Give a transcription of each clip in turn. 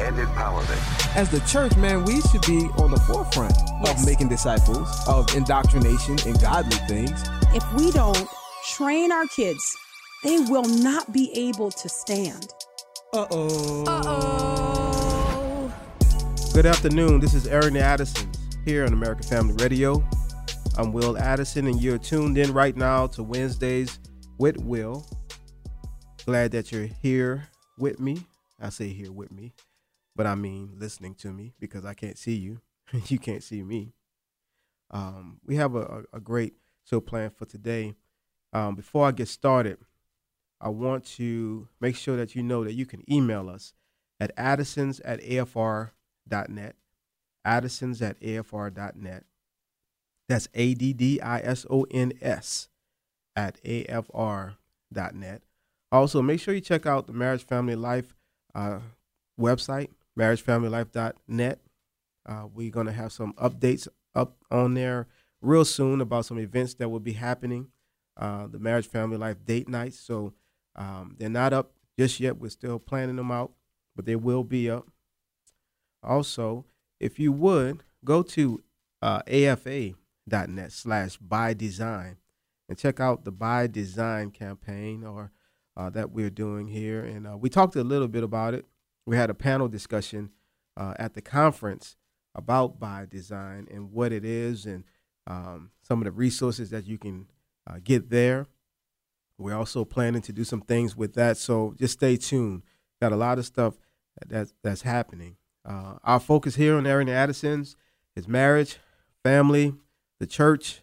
and empowerment. As the church, man, we should be on the forefront Yes. of making disciples, of indoctrination and godly things. If we don't train our kids, they will not be able to stand. Uh-oh. Uh-oh. Good afternoon. This is Aaron Addison here on American Family Radio. I'm Wil Addison, and you're tuned in right now to Wednesdays with Wil. Glad that you're here with me. I say here with me, but I mean listening to me because I can't see you. you can't see me. Um, we have a, a, great show planned for today. Um, before I get started, I want to make sure that you know that you can email us at addisons at afr.net. Addisons at afr.net. That's A D D I S O N S at afr.net. Also, make sure you check out the Marriage Family Life uh, website, marriagefamilylife.net. Uh, we're going to have some updates up on there real soon about some events that will be happening. Uh, the Marriage Family Life date nights. So um, they're not up just yet. We're still planning them out, but they will be up. Also, if you would go to uh, afa.net slash by design and check out the by design campaign or uh, that we're doing here. And uh, we talked a little bit about it. We had a panel discussion uh, at the conference about by design and what it is and um, some of the resources that you can uh, get there. We're also planning to do some things with that, so just stay tuned. Got a lot of stuff that's that's happening. Uh, our focus here on Aaron Addison's is marriage, family, the church.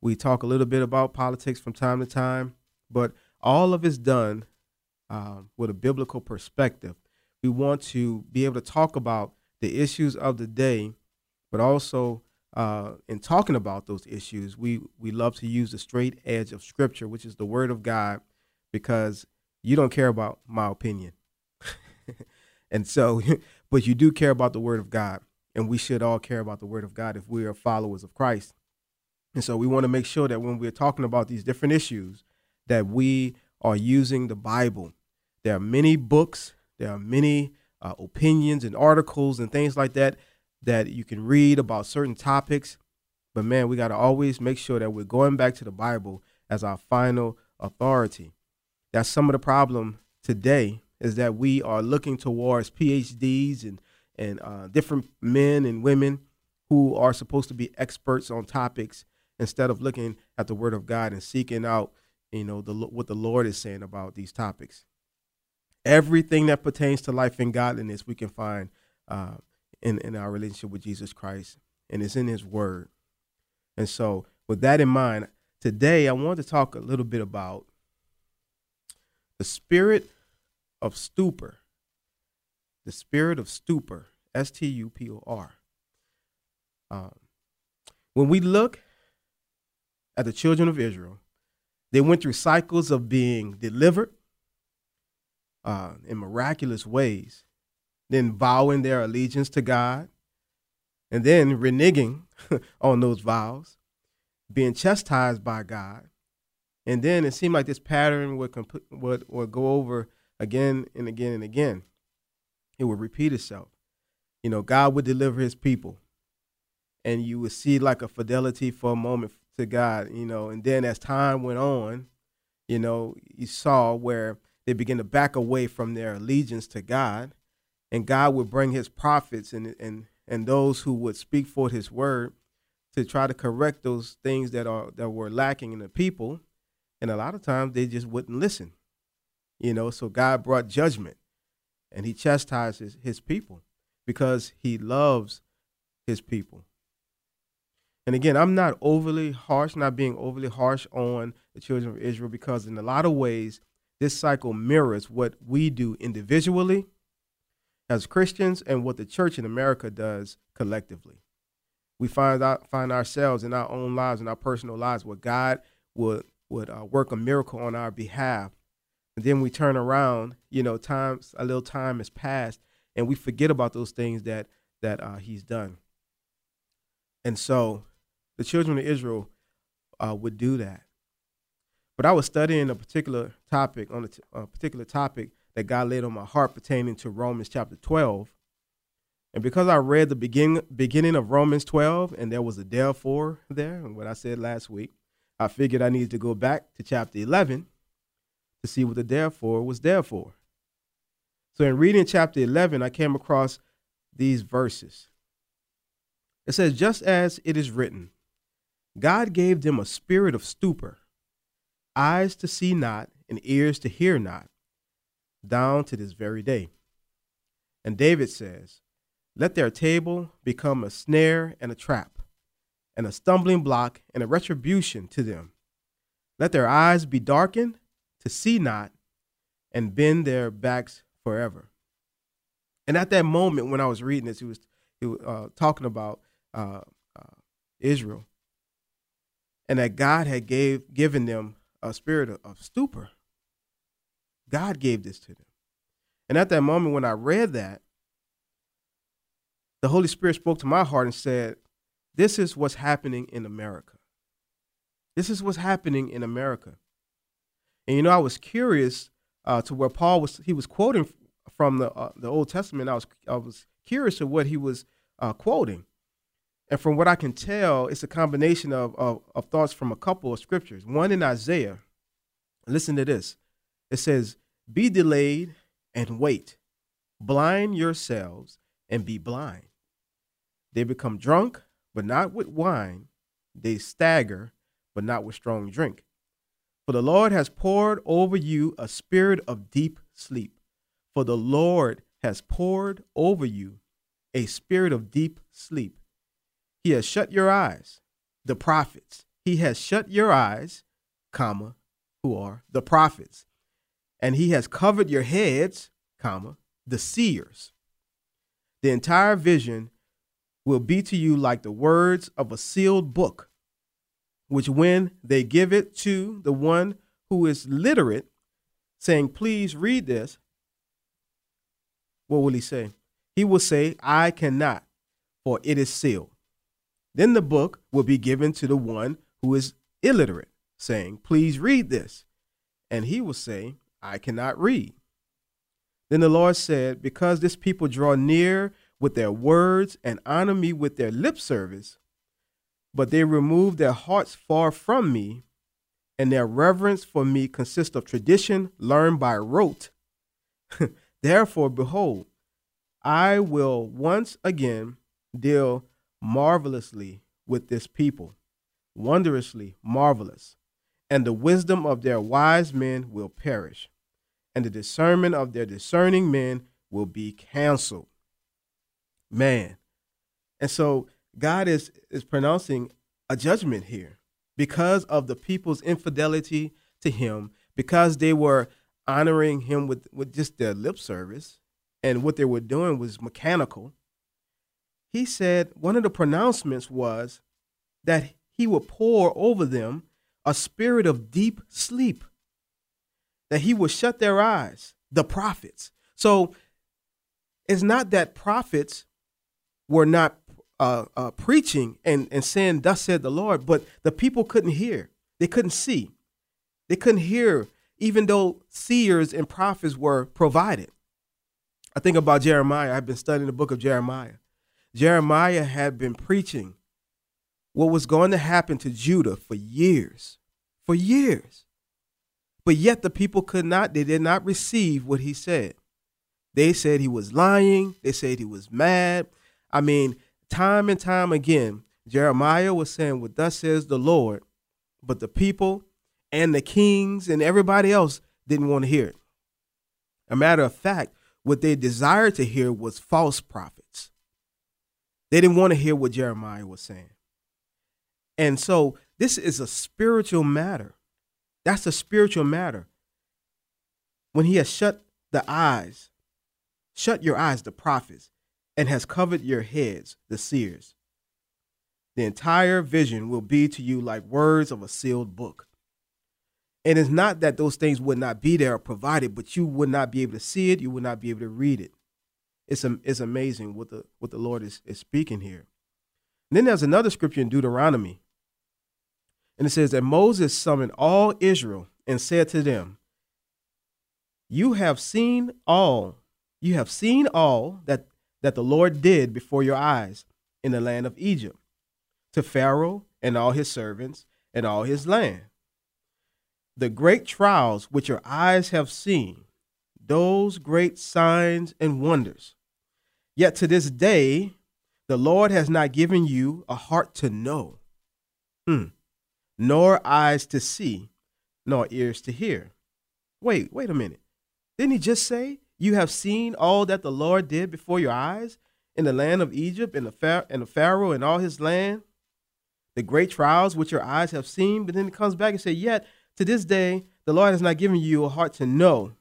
We talk a little bit about politics from time to time, but all of it's done um, with a biblical perspective. We want to be able to talk about the issues of the day, but also uh, in talking about those issues, we we love to use the straight edge of Scripture, which is the Word of God, because you don't care about my opinion, and so, but you do care about the Word of God, and we should all care about the Word of God if we are followers of Christ. And so, we want to make sure that when we're talking about these different issues, that we are using the Bible. There are many books, there are many uh, opinions and articles and things like that that you can read about certain topics. But man, we got to always make sure that we're going back to the Bible as our final authority. That's some of the problem today is that we are looking towards PhDs and and uh, different men and women who are supposed to be experts on topics instead of looking at the Word of God and seeking out, you know, the what the Lord is saying about these topics. Everything that pertains to life and godliness, we can find uh, in, in our relationship with Jesus Christ, and it's in His Word. And so, with that in mind, today I want to talk a little bit about the spirit of stupor. The spirit of stupor, S T U P O R. Um, when we look at the children of Israel, they went through cycles of being delivered uh, in miraculous ways then vowing their allegiance to God, and then reneging on those vows, being chastised by God, and then it seemed like this pattern would comp- would would go over again and again and again. It would repeat itself. You know, God would deliver His people, and you would see like a fidelity for a moment to God. You know, and then as time went on, you know, you saw where they begin to back away from their allegiance to God and God would bring his prophets and and and those who would speak forth his word to try to correct those things that are that were lacking in the people. And a lot of times they just wouldn't listen you know? So God brought judgment and he chastised his, his people because he loves his people. And again I'm not overly harsh not being overly harsh on the children of Israel because in a lot of ways this cycle mirrors what we do individually as Christians and what the church in America does collectively. we find out, find ourselves in our own lives, in our personal lives, where God would would uh, work a miracle on our behalf, and then we turn around. You know, times a little time has passed, and we forget about those things that that uh, He's done. And so, the children of Israel uh, would do that. But I was studying a particular topic on a, t- a particular topic that God laid on my heart pertaining to Romans chapter 12. And because I read the begin, beginning of Romans 12 and there was a therefore there, and what I said last week, I figured I needed to go back to chapter 11 to see what the therefore was there for. So in reading chapter 11, I came across these verses. It says, Just as it is written, God gave them a spirit of stupor, eyes to see not, and ears to hear not, down to this very day. And David says, Let their table become a snare and a trap, and a stumbling block and a retribution to them. Let their eyes be darkened to see not, and bend their backs forever. And at that moment when I was reading this, he was, he was uh, talking about uh, uh, Israel, and that God had gave given them a spirit of, of stupor. God gave this to them. And at that moment when I read that, the Holy Spirit spoke to my heart and said, This is what's happening in America. This is what's happening in America. And you know, I was curious uh, to where Paul was, he was quoting from the, uh, the Old Testament. I was, I was curious of what he was uh, quoting. And from what I can tell, it's a combination of, of, of thoughts from a couple of scriptures. One in Isaiah, listen to this. It says, Be delayed and wait. Blind yourselves and be blind. They become drunk, but not with wine. They stagger, but not with strong drink. For the Lord has poured over you a spirit of deep sleep. For the Lord has poured over you a spirit of deep sleep. He has shut your eyes, the prophets. He has shut your eyes, comma, who are the prophets. And he has covered your heads, comma, the seers. The entire vision will be to you like the words of a sealed book, which when they give it to the one who is literate, saying, Please read this, what will he say? He will say, I cannot, for it is sealed. Then the book will be given to the one who is illiterate, saying, Please read this. And he will say, I cannot read. Then the Lord said, Because this people draw near with their words and honor me with their lip service, but they remove their hearts far from me, and their reverence for me consists of tradition learned by rote. Therefore, behold, I will once again deal marvelously with this people, wondrously marvelous, and the wisdom of their wise men will perish, and the discernment of their discerning men will be canceled. Man. And so God is, is pronouncing a judgment here because of the people's infidelity to him, because they were honoring him with, with just their lip service, and what they were doing was mechanical he said one of the pronouncements was that he would pour over them a spirit of deep sleep, that he would shut their eyes, the prophets. So it's not that prophets were not uh, uh, preaching and, and saying, Thus said the Lord, but the people couldn't hear. They couldn't see. They couldn't hear, even though seers and prophets were provided. I think about Jeremiah. I've been studying the book of Jeremiah. Jeremiah had been preaching what was going to happen to Judah for years, for years. But yet the people could not, they did not receive what he said. They said he was lying, they said he was mad. I mean, time and time again, Jeremiah was saying what thus says the Lord, but the people and the kings and everybody else didn't want to hear it. A matter of fact, what they desired to hear was false prophets. They didn't want to hear what Jeremiah was saying. And so this is a spiritual matter. That's a spiritual matter. When he has shut the eyes, shut your eyes, the prophets, and has covered your heads, the seers. the entire vision will be to you like words of a sealed book. And it's not that those things would not be there or provided, but you would not be able to see it, you would not be able to read it. It's, it's amazing what the, what the Lord is, is speaking here. And then there's another scripture in Deuteronomy. And it says that Moses summoned all Israel and said to them, You have seen all, you have seen all that, that the Lord did before your eyes in the land of Egypt to Pharaoh and all his servants and all his land. The great trials which your eyes have seen, those great signs and wonders. Yet to this day, the Lord has not given you a heart to know, hmm, nor eyes to see, nor ears to hear. Wait, wait a minute. Didn't he just say, You have seen all that the Lord did before your eyes in the land of Egypt and the, and the Pharaoh and all his land? the great trials which your eyes have seen. But then it comes back and says, Yet to this day, the Lord has not given you a heart to know,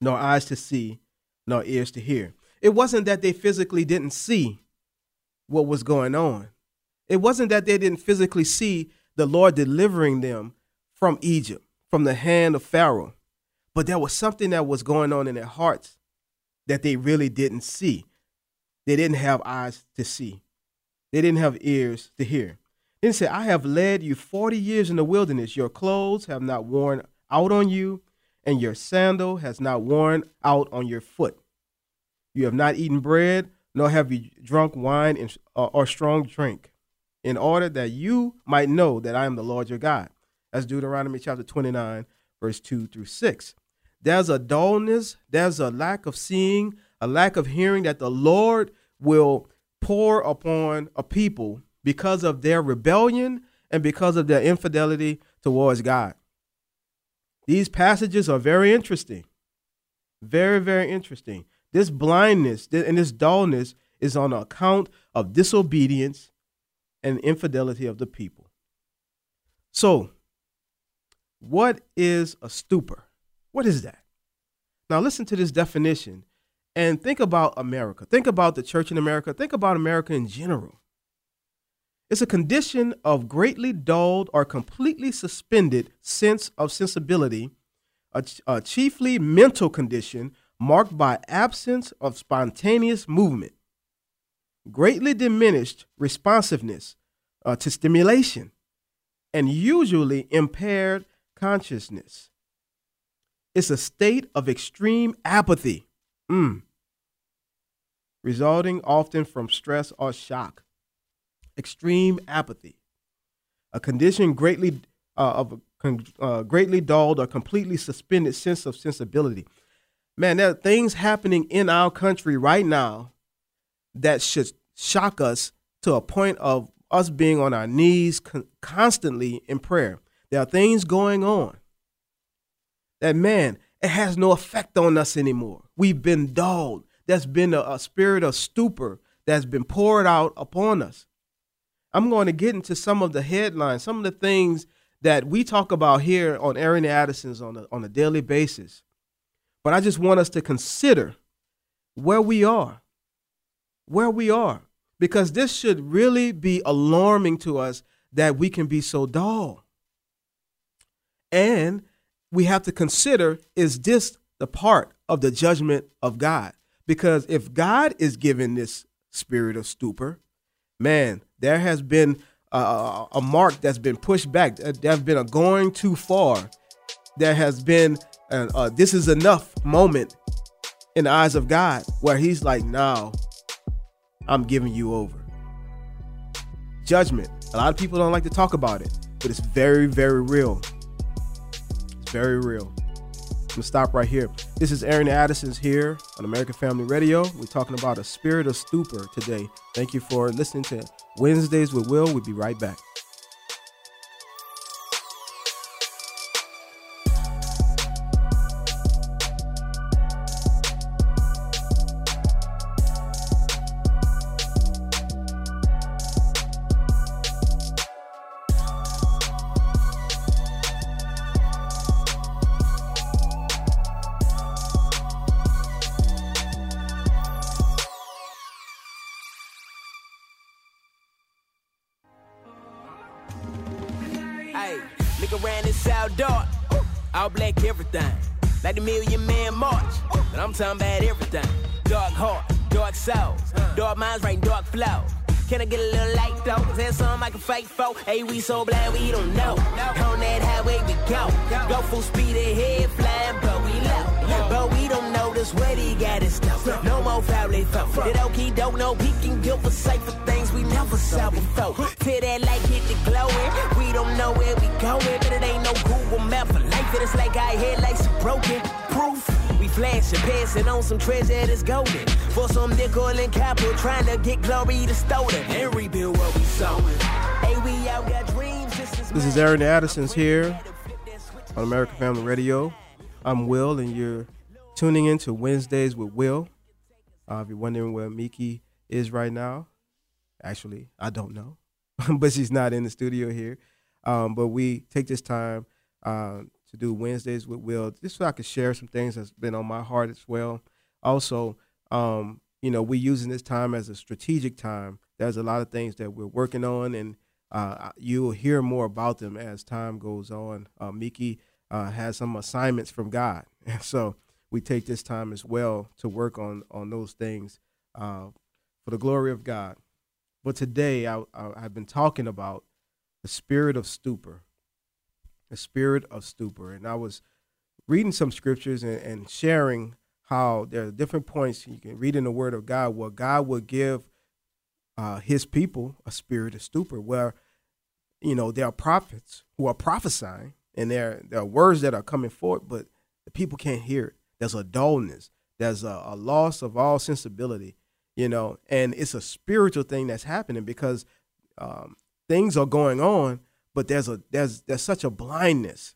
nor eyes to see, nor ears to hear. It wasn't that they physically didn't see what was going on. It wasn't that they didn't physically see the Lord delivering them from Egypt, from the hand of Pharaoh. But there was something that was going on in their hearts that they really didn't see. They didn't have eyes to see, they didn't have ears to hear. Then he said, I have led you 40 years in the wilderness. Your clothes have not worn out on you, and your sandal has not worn out on your foot. You have not eaten bread, nor have you drunk wine and uh, or strong drink, in order that you might know that I am the Lord your God. That's Deuteronomy chapter 29, verse 2 through 6. There's a dullness, there's a lack of seeing, a lack of hearing that the Lord will pour upon a people because of their rebellion and because of their infidelity towards God. These passages are very interesting. Very, very interesting. This blindness and this dullness is on account of disobedience and infidelity of the people. So, what is a stupor? What is that? Now, listen to this definition and think about America. Think about the church in America. Think about America in general. It's a condition of greatly dulled or completely suspended sense of sensibility, a, a chiefly mental condition marked by absence of spontaneous movement, greatly diminished responsiveness uh, to stimulation, and usually impaired consciousness. It's a state of extreme apathy, mm, resulting often from stress or shock extreme apathy, a condition greatly uh, of uh, greatly dulled or completely suspended sense of sensibility. Man, there are things happening in our country right now that should shock us to a point of us being on our knees con- constantly in prayer. There are things going on that, man, it has no effect on us anymore. We've been dulled. There's been a, a spirit of stupor that's been poured out upon us. I'm going to get into some of the headlines, some of the things that we talk about here on Aaron Addisons on a, on a daily basis. But I just want us to consider where we are, where we are, because this should really be alarming to us that we can be so dull. And we have to consider is this the part of the judgment of God? Because if God is giving this spirit of stupor, man, there has been a, a mark that's been pushed back. Uh, there has been a going too far. There has been a, a uh, this is enough moment in the eyes of God where He's like, now I'm giving you over. Judgment. A lot of people don't like to talk about it, but it's very, very real. It's very real. I'm gonna stop right here. This is the Addisons here on American Family Radio. We're talking about a spirit of stupor today. Thank you for listening to Wednesdays with Wil. We'll be right back. Hey, look around, it's all dark. All black everything. Like the Million Man March. But I'm talking about everything. Dark heart, dark souls. Dark minds writing dark flow. Can I get a little light though? Is that something I can fight for? Hey, we so blind we don't know. On that highway we go. Go full speed ahead, we don't notice what he got his stuff. No more family folk. That okey don't know he can guilt for safe for things we never saw before. Till that light hit the glowing. We don't know where we going, but it ain't no Google map for life. It's like our headlights are broken. Proof. We flashing, passing on some treasure that's golden. For some nickel and copper, trying to get glory to stolen and rebuild what we sown. Hey, we out got dreams. This is, This is Aaron Addison's here on American Family Radio. I'm Wil, and you're tuning in to Wednesdays with Wil. Uh, if you're wondering where Miki is right now, actually, I don't know, but she's not in the studio here. Um, but we take this time uh, to do Wednesdays with Wil, just so I could share some things that's been on my heart as well. Also, um, you know, we're using this time as a strategic time. There's a lot of things that we're working on, and uh, you will hear more about them as time goes on. Uh, Miki uh, has some assignments from God, and so we take this time as well to work on on those things uh, for the glory of God. But today, I, I, I've been talking about the spirit of stupor, the spirit of stupor, and I was reading some scriptures and, and sharing how there are different points you can read in the Word of God where God will give uh, His people a spirit of stupor, where you know there are prophets who are prophesying and there there are words that are coming forth, but the people can't hear it. There's a dullness. There's a, a loss of all sensibility, you know, and it's a spiritual thing that's happening because um, things are going on, but there's a there's there's such a blindness.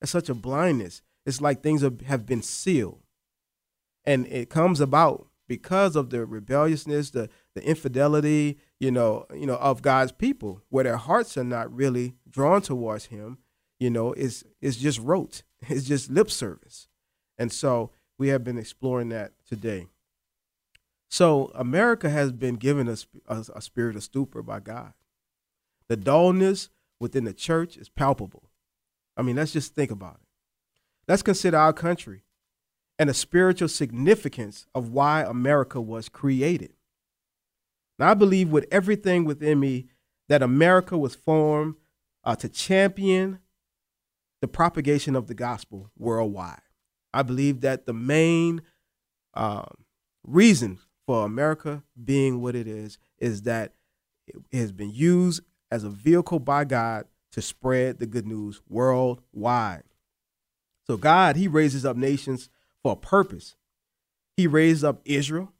There's such a blindness. It's like things have, have been sealed and it comes about because of the rebelliousness, the the infidelity, you know, you know, of God's people, where their hearts are not really drawn towards Him. You know, it's it's just rote, it's just lip service, and so we have been exploring that today. So America has been given a, a, a spirit of stupor by God. The dullness within the church is palpable. I mean, let's just think about it. Let's consider our country and the spiritual significance of why America was created. Now, I believe with everything within me that America was formed uh, to champion the propagation of the gospel worldwide. I believe that the main um, reason for America being what it is is that it has been used as a vehicle by God to spread the good news worldwide. So, God, He raises up nations for a purpose. He raised up Israel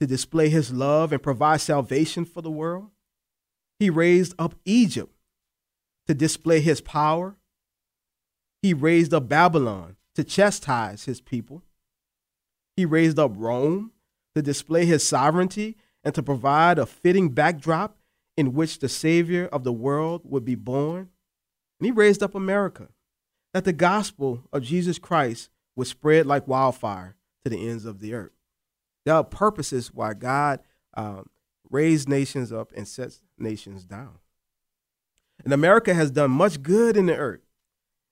to display his love and provide salvation for the world. He raised up Egypt to display his power. He raised up Babylon to chastise his people. He raised up Rome to display his sovereignty and to provide a fitting backdrop in which the Savior of the world would be born. And he raised up America, that the gospel of Jesus Christ would spread like wildfire to the ends of the earth. There are purposes why God um, raised nations up and sets nations down. And America has done much good in the earth.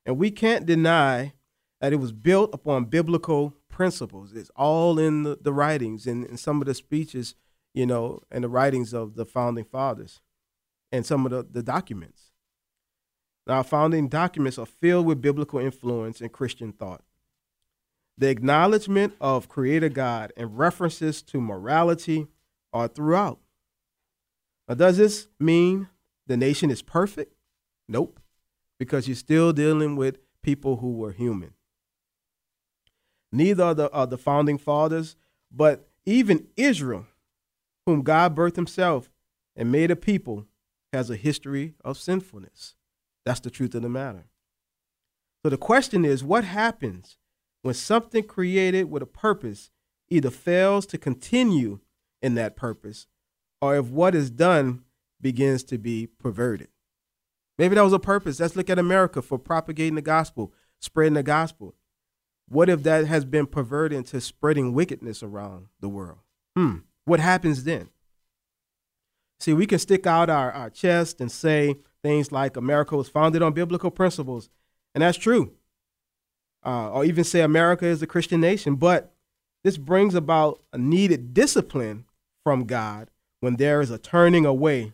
And we can't deny that it was built upon biblical principles. It's all in the, the writings and, and some of the speeches, you know, and the writings of the founding fathers and some of the, the documents. Now, founding documents are filled with biblical influence and Christian thought. The acknowledgement of Creator God and references to morality are throughout. Now, does this mean the nation is perfect? Nope, because you're still dealing with people who were human. Neither are the, are the founding fathers, but even Israel, whom God birthed himself and made a people, has a history of sinfulness. That's the truth of the matter. So the question is what happens when something created with a purpose either fails to continue in that purpose or if what is done begins to be perverted. Maybe that was a purpose. Let's look at America for propagating the gospel, spreading the gospel. What if that has been perverted into spreading wickedness around the world? Hmm. What happens then? See, we can stick out our, our chest and say things like America was founded on biblical principles, and that's true. Uh, or even say America is a Christian nation, but this brings about a needed discipline from God when there is a turning away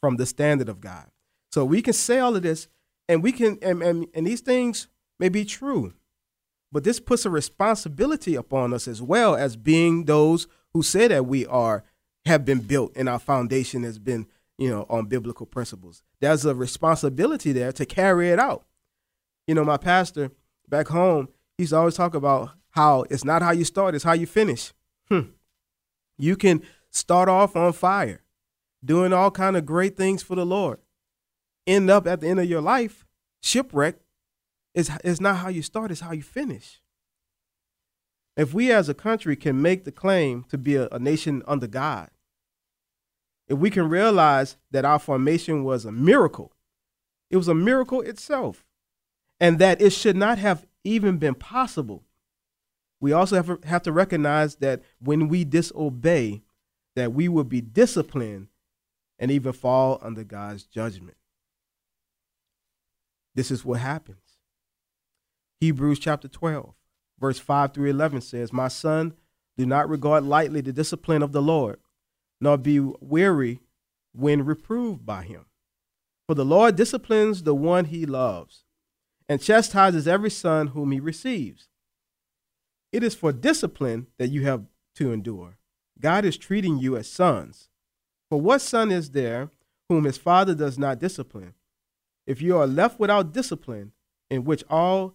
from the standard of God. So we can say all of this, and we can, and, and, and these things may be true, but this puts a responsibility upon us as well as being those who say that we are have been built and our foundation has been you know on biblical principles. There's a responsibility there to carry it out. You know my pastor back home he's always talk about how it's not how you start it's how you finish. Hmm. you can start off on fire doing all kind of great things for the lord end up at the end of your life shipwrecked is, is not how you start it's how you finish if we as a country can make the claim to be a, a nation under God, if we can realize that our formation was a miracle, it was a miracle itself, and that it should not have even been possible, we also have, have to recognize that when we disobey, that we will be disciplined and even fall under God's judgment. This is what happens. Hebrews chapter 12 verse 5 through 11 says, My son, do not regard lightly the discipline of the Lord, nor be weary when reproved by him. For the Lord disciplines the one he loves, and chastises every son whom he receives. It is for discipline that you have to endure. God is treating you as sons. For what son is there whom his father does not discipline? If you are left without discipline, in which all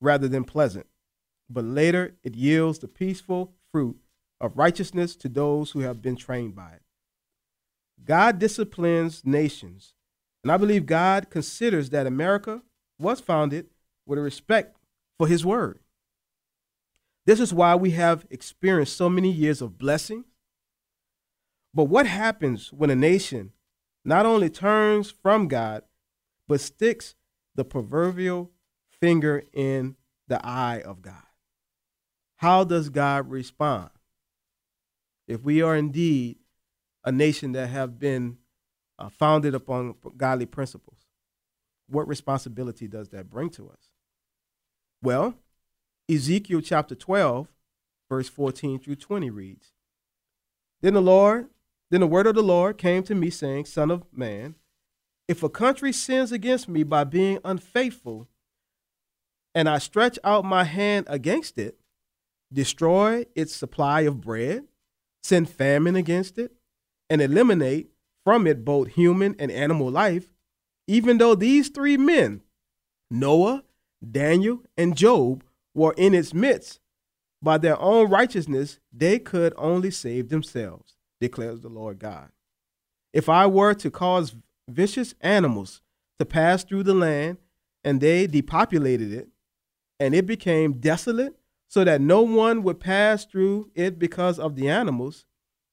rather than pleasant, but later it yields the peaceful fruit of righteousness to those who have been trained by it. God disciplines nations, and I believe God considers that America was founded with a respect for his word. This is why we have experienced so many years of blessing. But what happens when a nation not only turns from God, but sticks the proverbial finger in the eye of God. How does God respond? If we are indeed a nation that have been uh, founded upon godly principles, what responsibility does that bring to us? Well, Ezekiel chapter 12, verse 14 through 20 reads Then the Lord, then the word of the Lord came to me, saying, Son of man, if a country sins against me by being unfaithful and I stretch out my hand against it, destroy its supply of bread, send famine against it, and eliminate from it both human and animal life, even though these three men, Noah, Daniel, and Job, were in its midst, by their own righteousness, they could only save themselves, declares the Lord God. If I were to cause vicious animals to pass through the land and they depopulated it, and it became desolate, so that no one would pass through it because of the animals.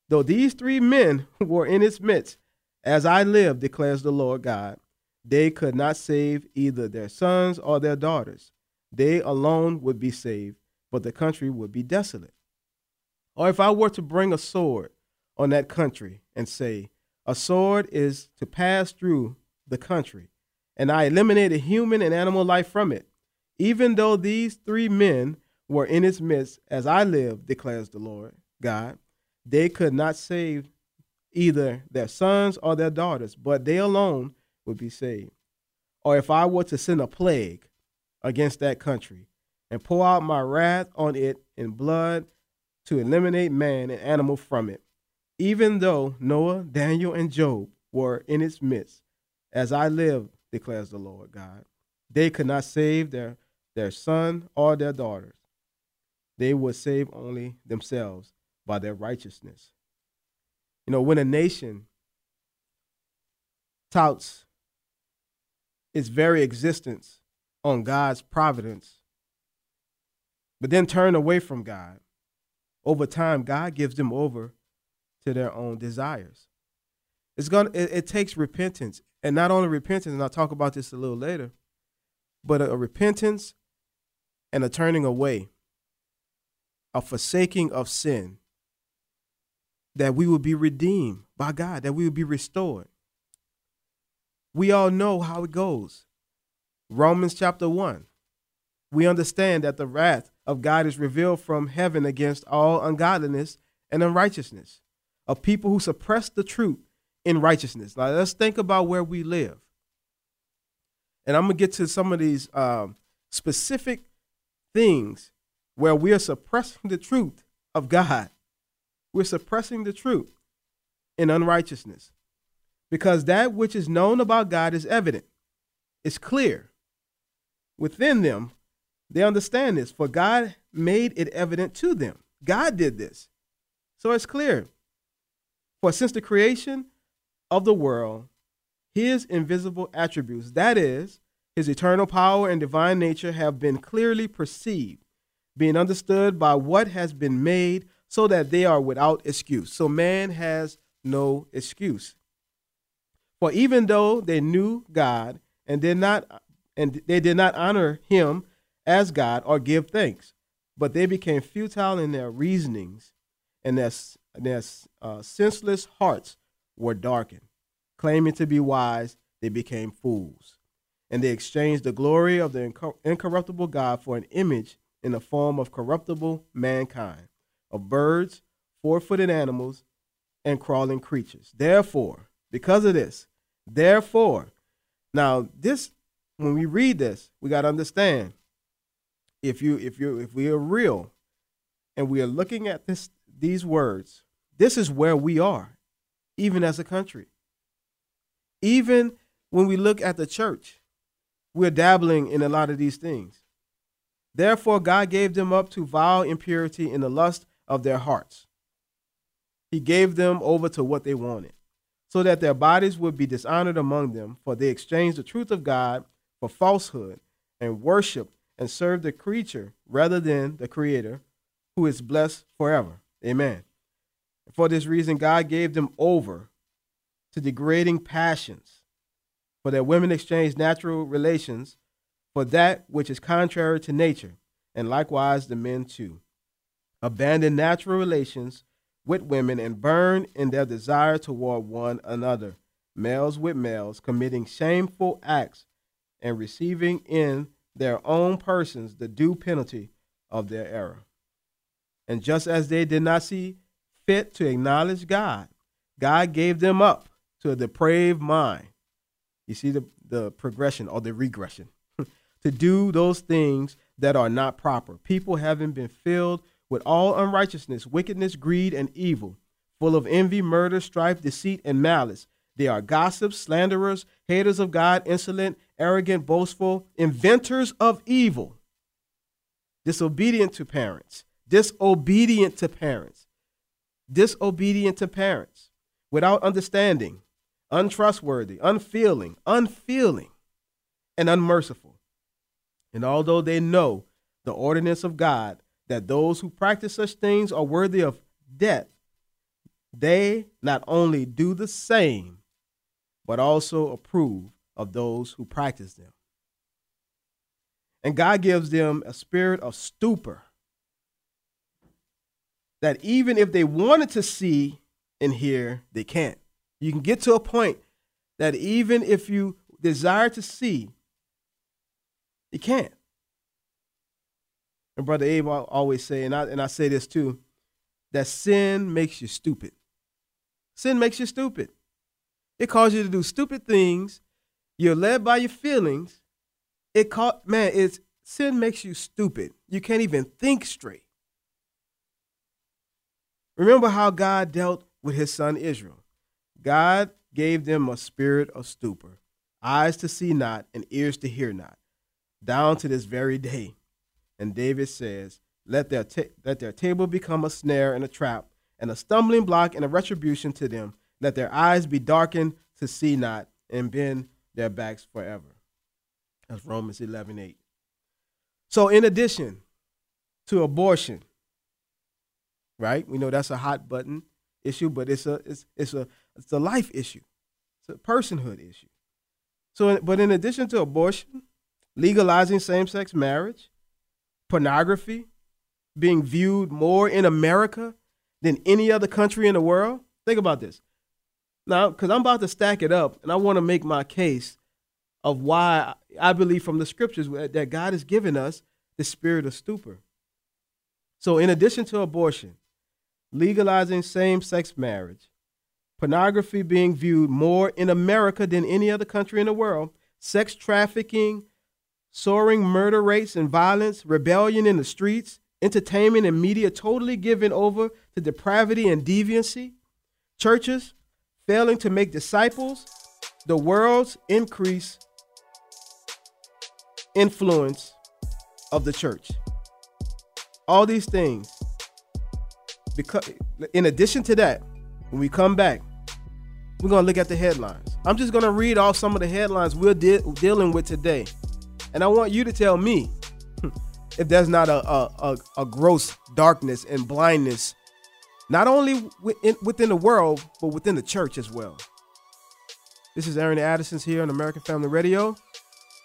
Though these three men were in its midst, as I live, declares the Lord God, they could not save either their sons or their daughters. They alone would be saved, but the country would be desolate. Or if I were to bring a sword on that country and say, A sword is to pass through the country, and I eliminated human and animal life from it, even though these three men were in its midst, as I live, declares the Lord God, they could not save either their sons or their daughters, but they alone would be saved. Or if I were to send a plague against that country and pour out my wrath on it in blood to eliminate man and animal from it, even though Noah, Daniel, and Job were in its midst, as I live, declares the Lord God, they could not save their their son or their daughters. They would save only themselves by their righteousness. You know, when a nation touts its very existence on God's providence, but then turn away from God, over time, God gives them over to their own desires. It's gonna it, it takes repentance. And not only repentance, and I'll talk about this a little later, but a, a repentance and a turning away, a forsaking of sin, that we will be redeemed by God, that we will be restored. We all know how it goes. Romans chapter 1. We understand that the wrath of God is revealed from heaven against all ungodliness and unrighteousness, of people who suppress the truth in righteousness. Now, let's think about where we live. And I'm going to get to some of these um, specific things where we are suppressing the truth of God. We're suppressing the truth in unrighteousness because that which is known about God is evident, it's clear. Within them, they understand this, for God made it evident to them. God did this. So it's clear. For since the creation of the world, his invisible attributes, that is, his eternal power and divine nature, have been clearly perceived, being understood by what has been made, so that they are without excuse. So man has no excuse. For even though they knew God and did not and they did not honor him as God or give thanks, but they became futile in their reasonings, and their, their uh, senseless hearts were darkened. Claiming to be wise, they became fools. And they exchanged the glory of the incorruptible God for an image in the form of corruptible mankind, of birds, four footed animals, and crawling creatures. Therefore, because of this, therefore, now this, when we read this, we got to understand if you if you if we are real and we are looking at this these words, this is where we are, even as a country. Even when we look at the church, we're dabbling in a lot of these things. Therefore, God gave them up to vile impurity in the lust of their hearts. He gave them over to what they wanted, so that their bodies would be dishonored among them, for they exchanged the truth of God for falsehood and worshiped and serve the creature rather than the creator who is blessed forever. Amen. For this reason, God gave them over to degrading passions, for that women exchange natural relations for that which is contrary to nature, and likewise the men too. Abandon natural relations with women and burn in their desire toward one another, males with males, committing shameful acts and receiving in their own persons the due penalty of their error. And just as they did not see fit to acknowledge God, God gave them up to a depraved mind. You see the, the progression or the regression. To do those things that are not proper. People having been filled with all unrighteousness, wickedness, greed, and evil, full of envy, murder, strife, deceit, and malice. They are gossips, slanderers, haters of God, insolent, arrogant, boastful, inventors of evil, disobedient to parents, disobedient to parents, disobedient to parents, without understanding, untrustworthy, unfeeling, unfeeling, and unmerciful. And although they know the ordinance of God that those who practice such things are worthy of death, they not only do the same, but also approve of those who practice them. And God gives them a spirit of stupor that even if they wanted to see and hear, they can't. You can get to a point that even if you desire to see, you can't. And Brother Abe always say, and I, and I say this too, that sin makes you stupid. Sin makes you stupid. It causes you to do stupid things you're led by your feelings. It caught man, it's sin makes you stupid. You can't even think straight. Remember how God dealt with his son Israel. God gave them a spirit of stupor, eyes to see not, and ears to hear not, down to this very day. And David says, let their, ta- let their table become a snare and a trap, and a stumbling block and a retribution to them. Let their eyes be darkened to see not, and bend their backs forever. That's Romans 11 8. So, in addition to abortion, right? We know that's a hot button issue, but it's a it's it's a it's a life issue. It's a personhood issue. So, but in addition to abortion, legalizing same-sex marriage, pornography being viewed more in America than any other country in the world. Think about this. Now, because I'm about to stack it up, and I want to make my case of why I believe from the scriptures that God has given us the spirit of stupor. So, in addition to abortion, legalizing same sex marriage, pornography being viewed more in America than any other country in the world, sex trafficking, soaring murder rates and violence, rebellion in the streets, entertainment and media totally given over to depravity and deviancy, churches failing to make disciples, the world's increase influence of the church. All these things. Because in addition to that, when we come back, we're gonna look at the headlines. I'm just gonna read off some of the headlines we're de- dealing with today, and I want you to tell me if there's not a a, a, a gross darkness and blindness, not only within, within the world but within the church as well. This is Aaron Addison's here on American Family Radio.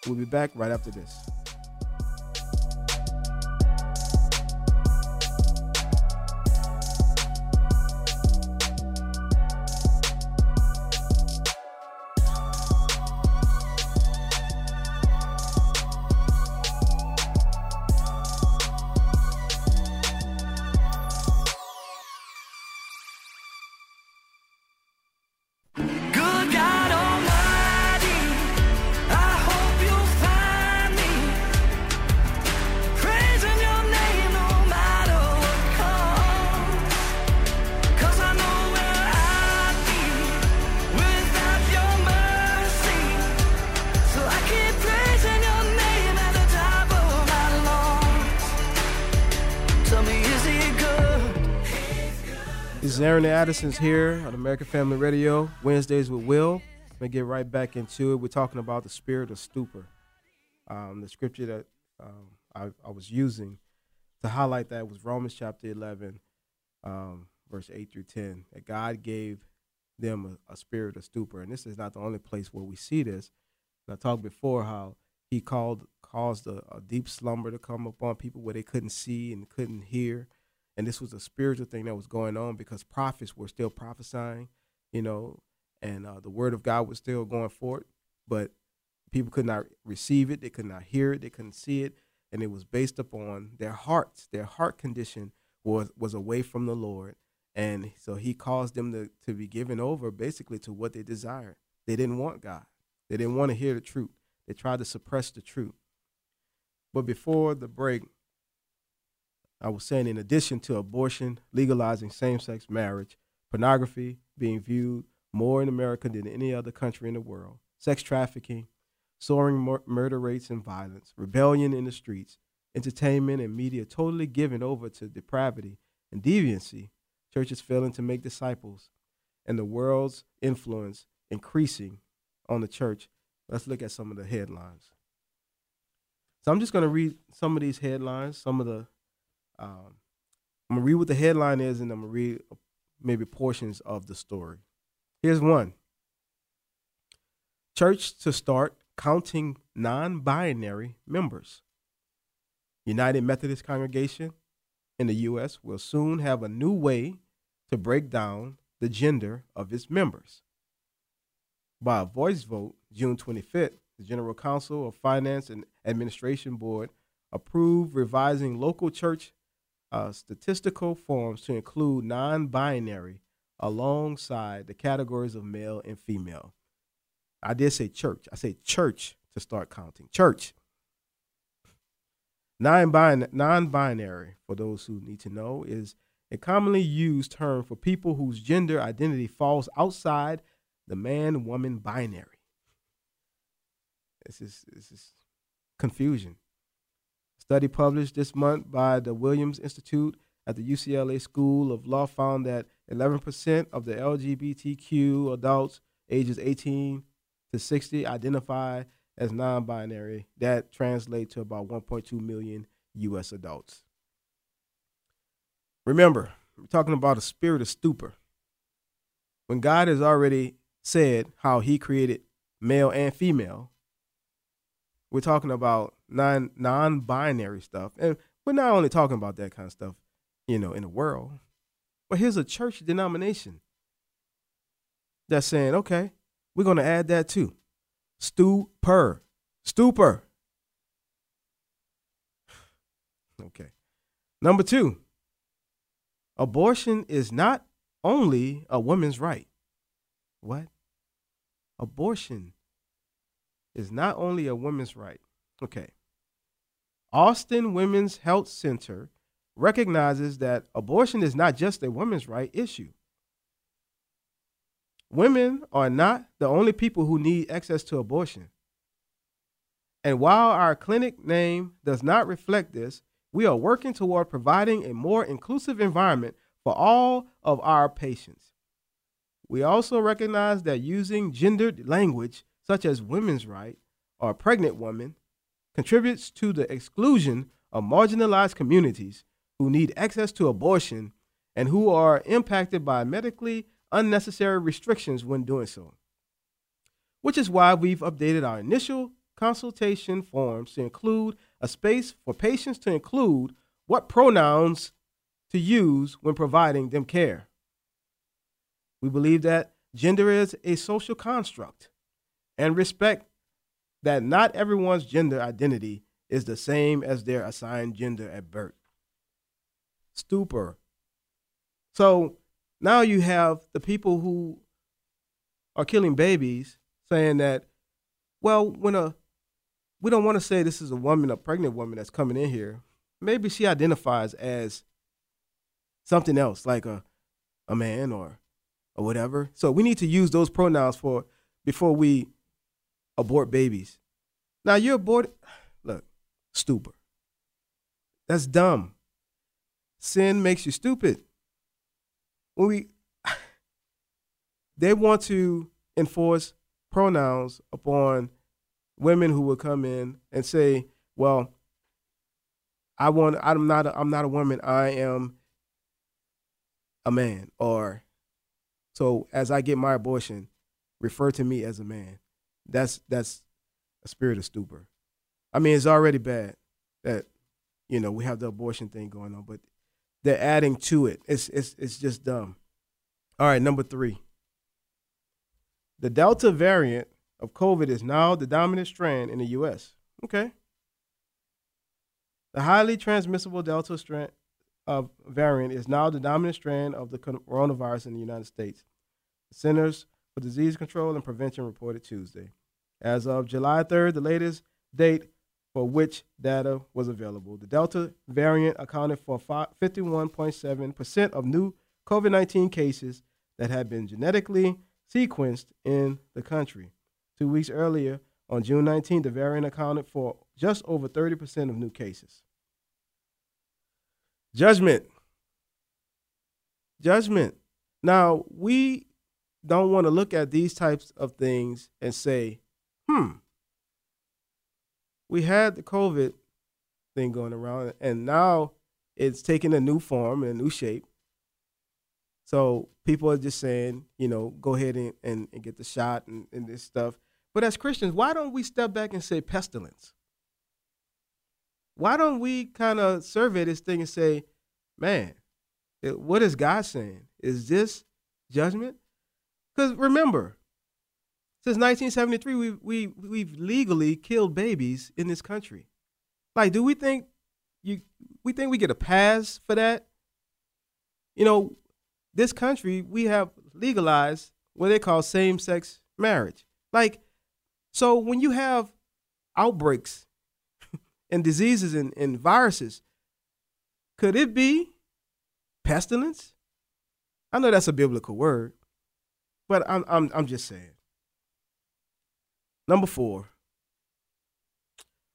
We'll be back right after this. Aaron Addison's here on American Family Radio, Wednesdays with Wil. Going to get right back into it. We're talking about the spirit of stupor. Um, the scripture that um, I, I, was using to highlight that was Romans chapter 11, um, verse 8 through 10. That God gave them a, a, spirit of stupor. And this is not the only place where we see this. And I talked before how he called caused a, a deep slumber to come upon people where they couldn't see and couldn't hear and this was a spiritual thing that was going on because prophets were still prophesying, you know, and uh, the word of God was still going forth, but people could not receive it, they could not hear it, they couldn't see it, and it was based upon their hearts. Their heart condition was was away from the Lord, and so He caused them to to be given over basically to what they desired. They didn't want God. They didn't want to hear the truth. They tried to suppress the truth. But before the break, I was saying, in addition to abortion, legalizing same sex marriage, pornography being viewed more in America than any other country in the world, sex trafficking, soaring mur- murder rates and violence, rebellion in the streets, entertainment and media totally given over to depravity and deviancy, churches failing to make disciples, and the world's influence increasing on the church. Let's look at some of the headlines. So I'm just going to read some of these headlines, some of the um, I'm gonna read what the headline is, and I'm gonna read maybe portions of the story. Here's one: Church to start counting non-binary members. United Methodist Congregation in the U.S. will soon have a new way to break down the gender of its members. By a voice vote, June 25th, the General Council of Finance and Administration Board approved revising local church uh, statistical forms to include non binary alongside the categories of male and female. I did say church. I say church to start counting. Church. Non binary, for those who need to know, is a commonly used term for people whose gender identity falls outside the man woman binary. This is, this is confusion study published this month by the Williams Institute at the UCLA School of Law found that 11% of the LGBTQ adults ages 18 to 60 identify as non binary. That translates to about 1.2 million U.S. adults. Remember, we're talking about a spirit of stupor. When God has already said how he created male and female, we're talking about non non binary stuff. And we're not only talking about that kind of stuff, you know, in the world, but here's a church denomination that's saying, okay, we're going to add that too. Stupor. Stupor. Okay. Number two, abortion is not only a woman's right. What? Abortion is not only a woman's right. Okay. Austin Women's Health Center recognizes that abortion is not just a women's right issue. Women are not the only people who need access to abortion. And while our clinic name does not reflect this, we are working toward providing a more inclusive environment for all of our patients. We also recognize that using gendered language, such as women's right or pregnant woman, contributes to the exclusion of marginalized communities who need access to abortion and who are impacted by medically unnecessary restrictions when doing so. Which is why we've updated our initial consultation forms to include a space for patients to include what pronouns to use when providing them care. We believe that gender is a social construct and respect that not everyone's gender identity is the same as their assigned gender at birth. Stupor. So now you have the people who are killing babies saying that, well, when a we don't want to say this is a woman, a pregnant woman that's coming in here. Maybe she identifies as something else, like a a man or or whatever. So we need to use those pronouns for before we abort babies. Now you're abort look, stupor. That's dumb. Sin makes you stupid. When we they want to enforce pronouns upon women who will come in and say, "Well, I want I'm not a, I'm not a woman. I am a man or so as I get my abortion, refer to me as a man. That's that's a spirit of stupor. I mean, it's already bad that you know we have the abortion thing going on, but they're adding to it. It's it's it's just dumb. All right, number three. The Delta variant of COVID is now the dominant strand in the U.S. Okay. The highly transmissible Delta strand of variant is now the dominant strand of the coronavirus in the United States. The Centers for Disease Control and Prevention reported Tuesday. As of July 3rd, the latest date for which data was available, the Delta variant accounted for 51.7% of new COVID 19 cases that had been genetically sequenced in the country. Two weeks earlier, on June 19, the variant accounted for just over 30% of new cases. Judgment. Judgment. Now, we don't want to look at these types of things and say, hmm, we had the COVID thing going around, and now it's taking a new form and a new shape. So people are just saying, you know, go ahead and, and, and get the shot and, and this stuff. But as Christians, why don't we step back and say pestilence? why don't we kind of survey this thing and say, man, what is God saying? Is this judgment? Because remember, since 1973, we we we've legally killed babies in this country. Like, do we think you we think we get a pass for that? You know, this country we have legalized what they call same-sex marriage. Like, so when you have outbreaks and diseases and, and viruses. Could it be pestilence? I know that's a biblical word, but I'm, I'm, I'm just saying. Number four,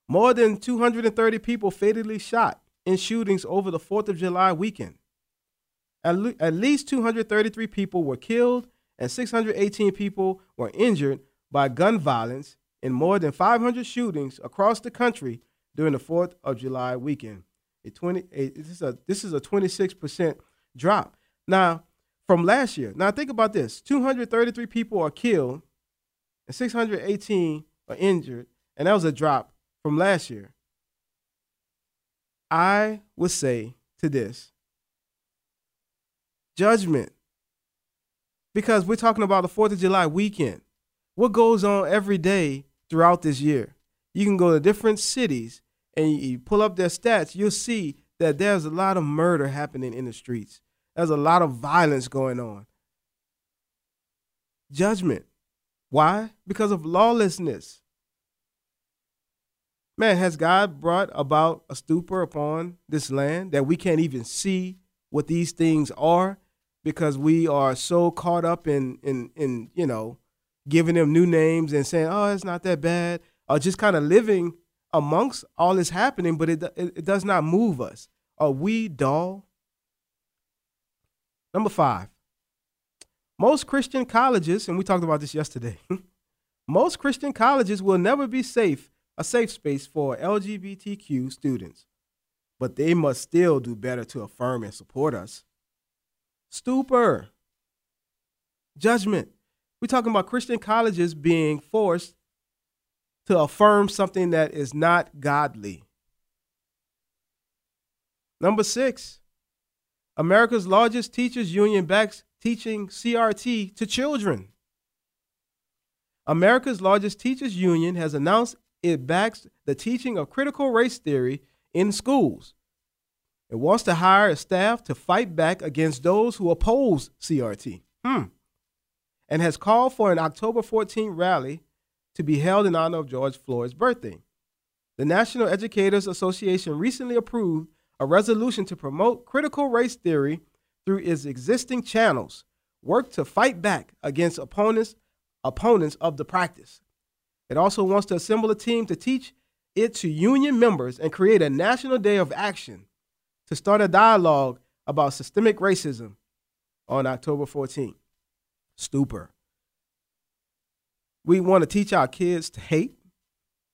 more than 230 people fatally shot in shootings over the 4th of July weekend. At, le- at least 233 people were killed and 618 people were injured by gun violence in more than 500 shootings across the country during the 4th of July weekend. A 20, a, this, is a, this is a 26% drop. Now, from last year, now think about this 233 people are killed and 618 are injured, and that was a drop from last year. I would say to this judgment, because we're talking about the 4th of July weekend. What goes on every day throughout this year? You can go to different cities and you pull up their stats, you'll see that there's a lot of murder happening in the streets. There's a lot of violence going on. Judgment. Why? Because of lawlessness. Man, has God brought about a stupor upon this land that we can't even see what these things are because we are so caught up in in in you know giving them new names and saying, "Oh, it's not that bad," or just kind of living amongst all this happening, but it, it, it does not move us. Are we dull? Number five, most Christian colleges, and we talked about this yesterday, most Christian colleges will never be safe, a safe space for LGBTQ students, but they must still do better to affirm and support us. Stupor. Judgment. We're talking about Christian colleges being forced to affirm something that is not godly. Number six, America's largest teachers union backs teaching CRT to children. America's largest teachers union has announced it backs the teaching of critical race theory in schools. It wants to hire a staff to fight back against those who oppose CRT. Hmm. And has called for an October 14 rally to be held in honor of George Floyd's birthday. The National Educators Association recently approved a resolution to promote critical race theory through its existing channels, work to fight back against opponents opponents of the practice. It also wants to assemble a team to teach it to union members and create a national day of action to start a dialogue about systemic racism on October 14th. Stupor. We want to teach our kids to hate,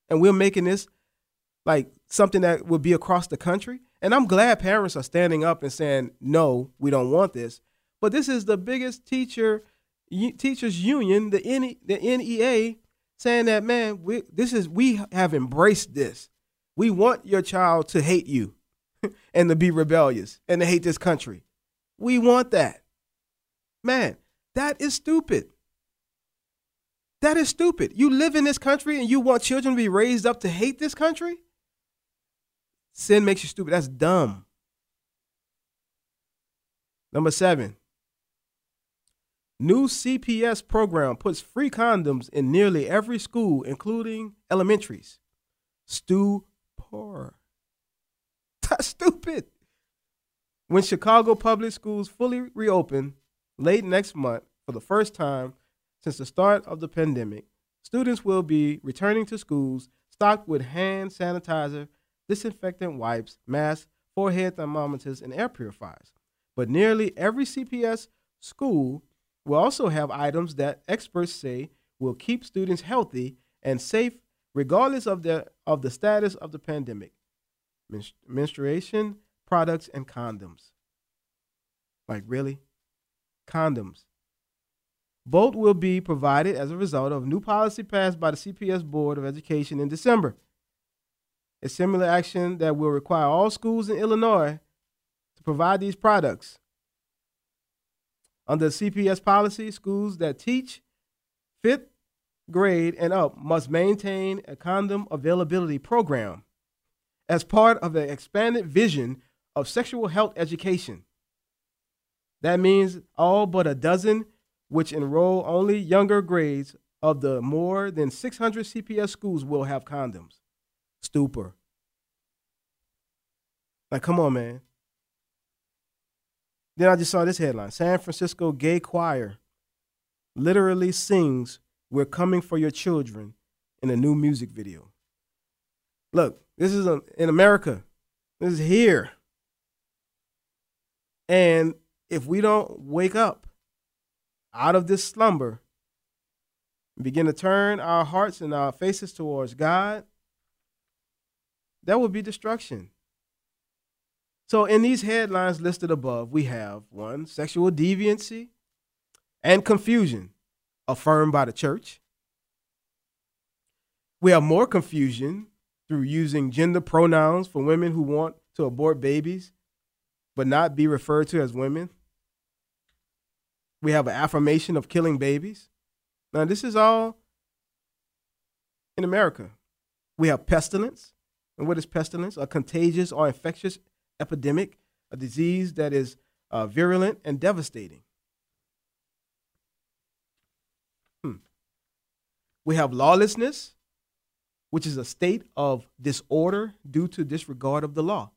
and we're making this like something that would be across the country. And I'm glad parents are standing up and saying, no, we don't want this. But this is the biggest teacher teachers union, the N, the NEA, saying that man, we, this is we have embraced this. We want your child to hate you and to be rebellious and to hate this country. We want that. Man, that is stupid. That is stupid. You live in this country and you want children to be raised up to hate this country? Sin makes you stupid. That's dumb. Number seven. New CPS program puts free condoms in nearly every school, including elementaries. Stupor. That's stupid. When Chicago public schools fully reopen late next month for the first time since the start of the pandemic, students will be returning to schools stocked with hand sanitizer, disinfectant wipes, masks, forehead thermometers, and air purifiers. But nearly every CPS school will also have items that experts say will keep students healthy and safe regardless of the, of the status of the pandemic. menstruation products and condoms. Like, really? Condoms. Both will be provided as a result of new policy passed by the CPS Board of Education in December. A similar action that will require all schools in Illinois to provide these products. Under CPS policy, schools that teach fifth grade and up must maintain a condom availability program as part of the expanded vision of sexual health education. That means all but a dozen which enroll only younger grades of the more than 600 CPS schools will have condoms. Stupor. Like, come on, man. Then I just saw this headline San Francisco gay choir literally sings, We're coming for your children in a new music video. Look, this is in America. This is here. And if we don't wake up out of this slumber, begin to turn our hearts and our faces towards God, that would be destruction. So, in these headlines listed above, we have one, sexual deviancy and confusion affirmed by the church. We have more confusion through using gender pronouns for women who want to abort babies but not be referred to as women. We have an affirmation of killing babies. Now, this is all in America. We have pestilence. And what is pestilence? A contagious or infectious epidemic, a disease that is uh, virulent and devastating. Hmm. We have lawlessness, which is a state of disorder due to disregard of the law.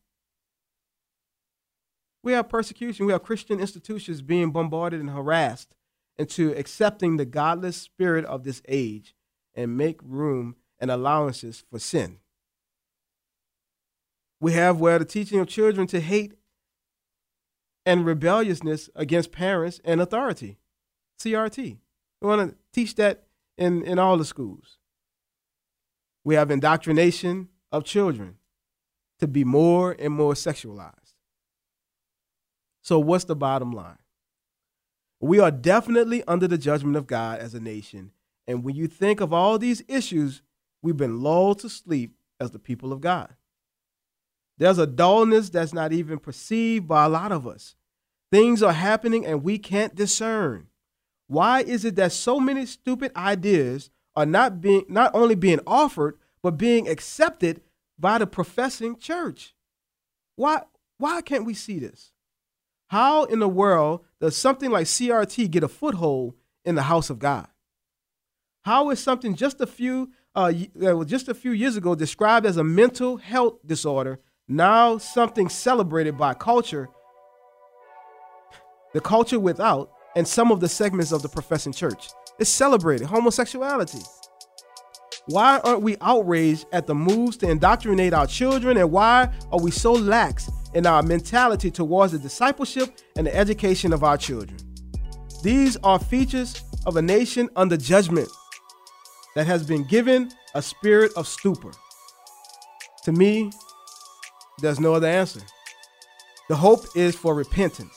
We have persecution. We have Christian institutions being bombarded and harassed into accepting the godless spirit of this age and make room and allowances for sin. We have where the teaching of children to hate and rebelliousness against parents and authority, CRT. We want to teach that in, in all the schools. We have indoctrination of children to be more and more sexualized. So, what's the bottom line? We are definitely under the judgment of God as a nation. And when you think of all these issues, we've been lulled to sleep as the people of God. There's a dullness that's not even perceived by a lot of us. Things are happening and we can't discern. Why is it that so many stupid ideas are not being not only being offered but being accepted by the professing church? Why why can't we see this? How in the world does something like CRT get a foothold in the house of God? How is something just a few uh, just a few years ago described as a mental health disorder now something celebrated by culture, the culture without, and some of the segments of the professing church. It's celebrated homosexuality. Why aren't we outraged at the moves to indoctrinate our children, and why are we so lax in our mentality towards the discipleship and the education of our children? These are features of a nation under judgment that has been given a spirit of stupor. To me, there's no other answer. The hope is for repentance.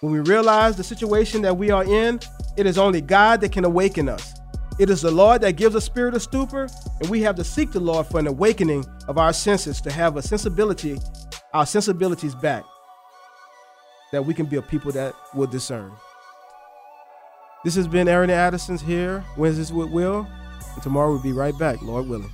When we realize the situation that we are in, it is only God that can awaken us. It is the Lord that gives a spirit of stupor, and we have to seek the Lord for an awakening of our senses to have a sensibility, our sensibilities back, that we can be a people that will discern. This has been Aaron Addison's here, Wednesdays with Wil, and tomorrow we'll be right back, Lord willing.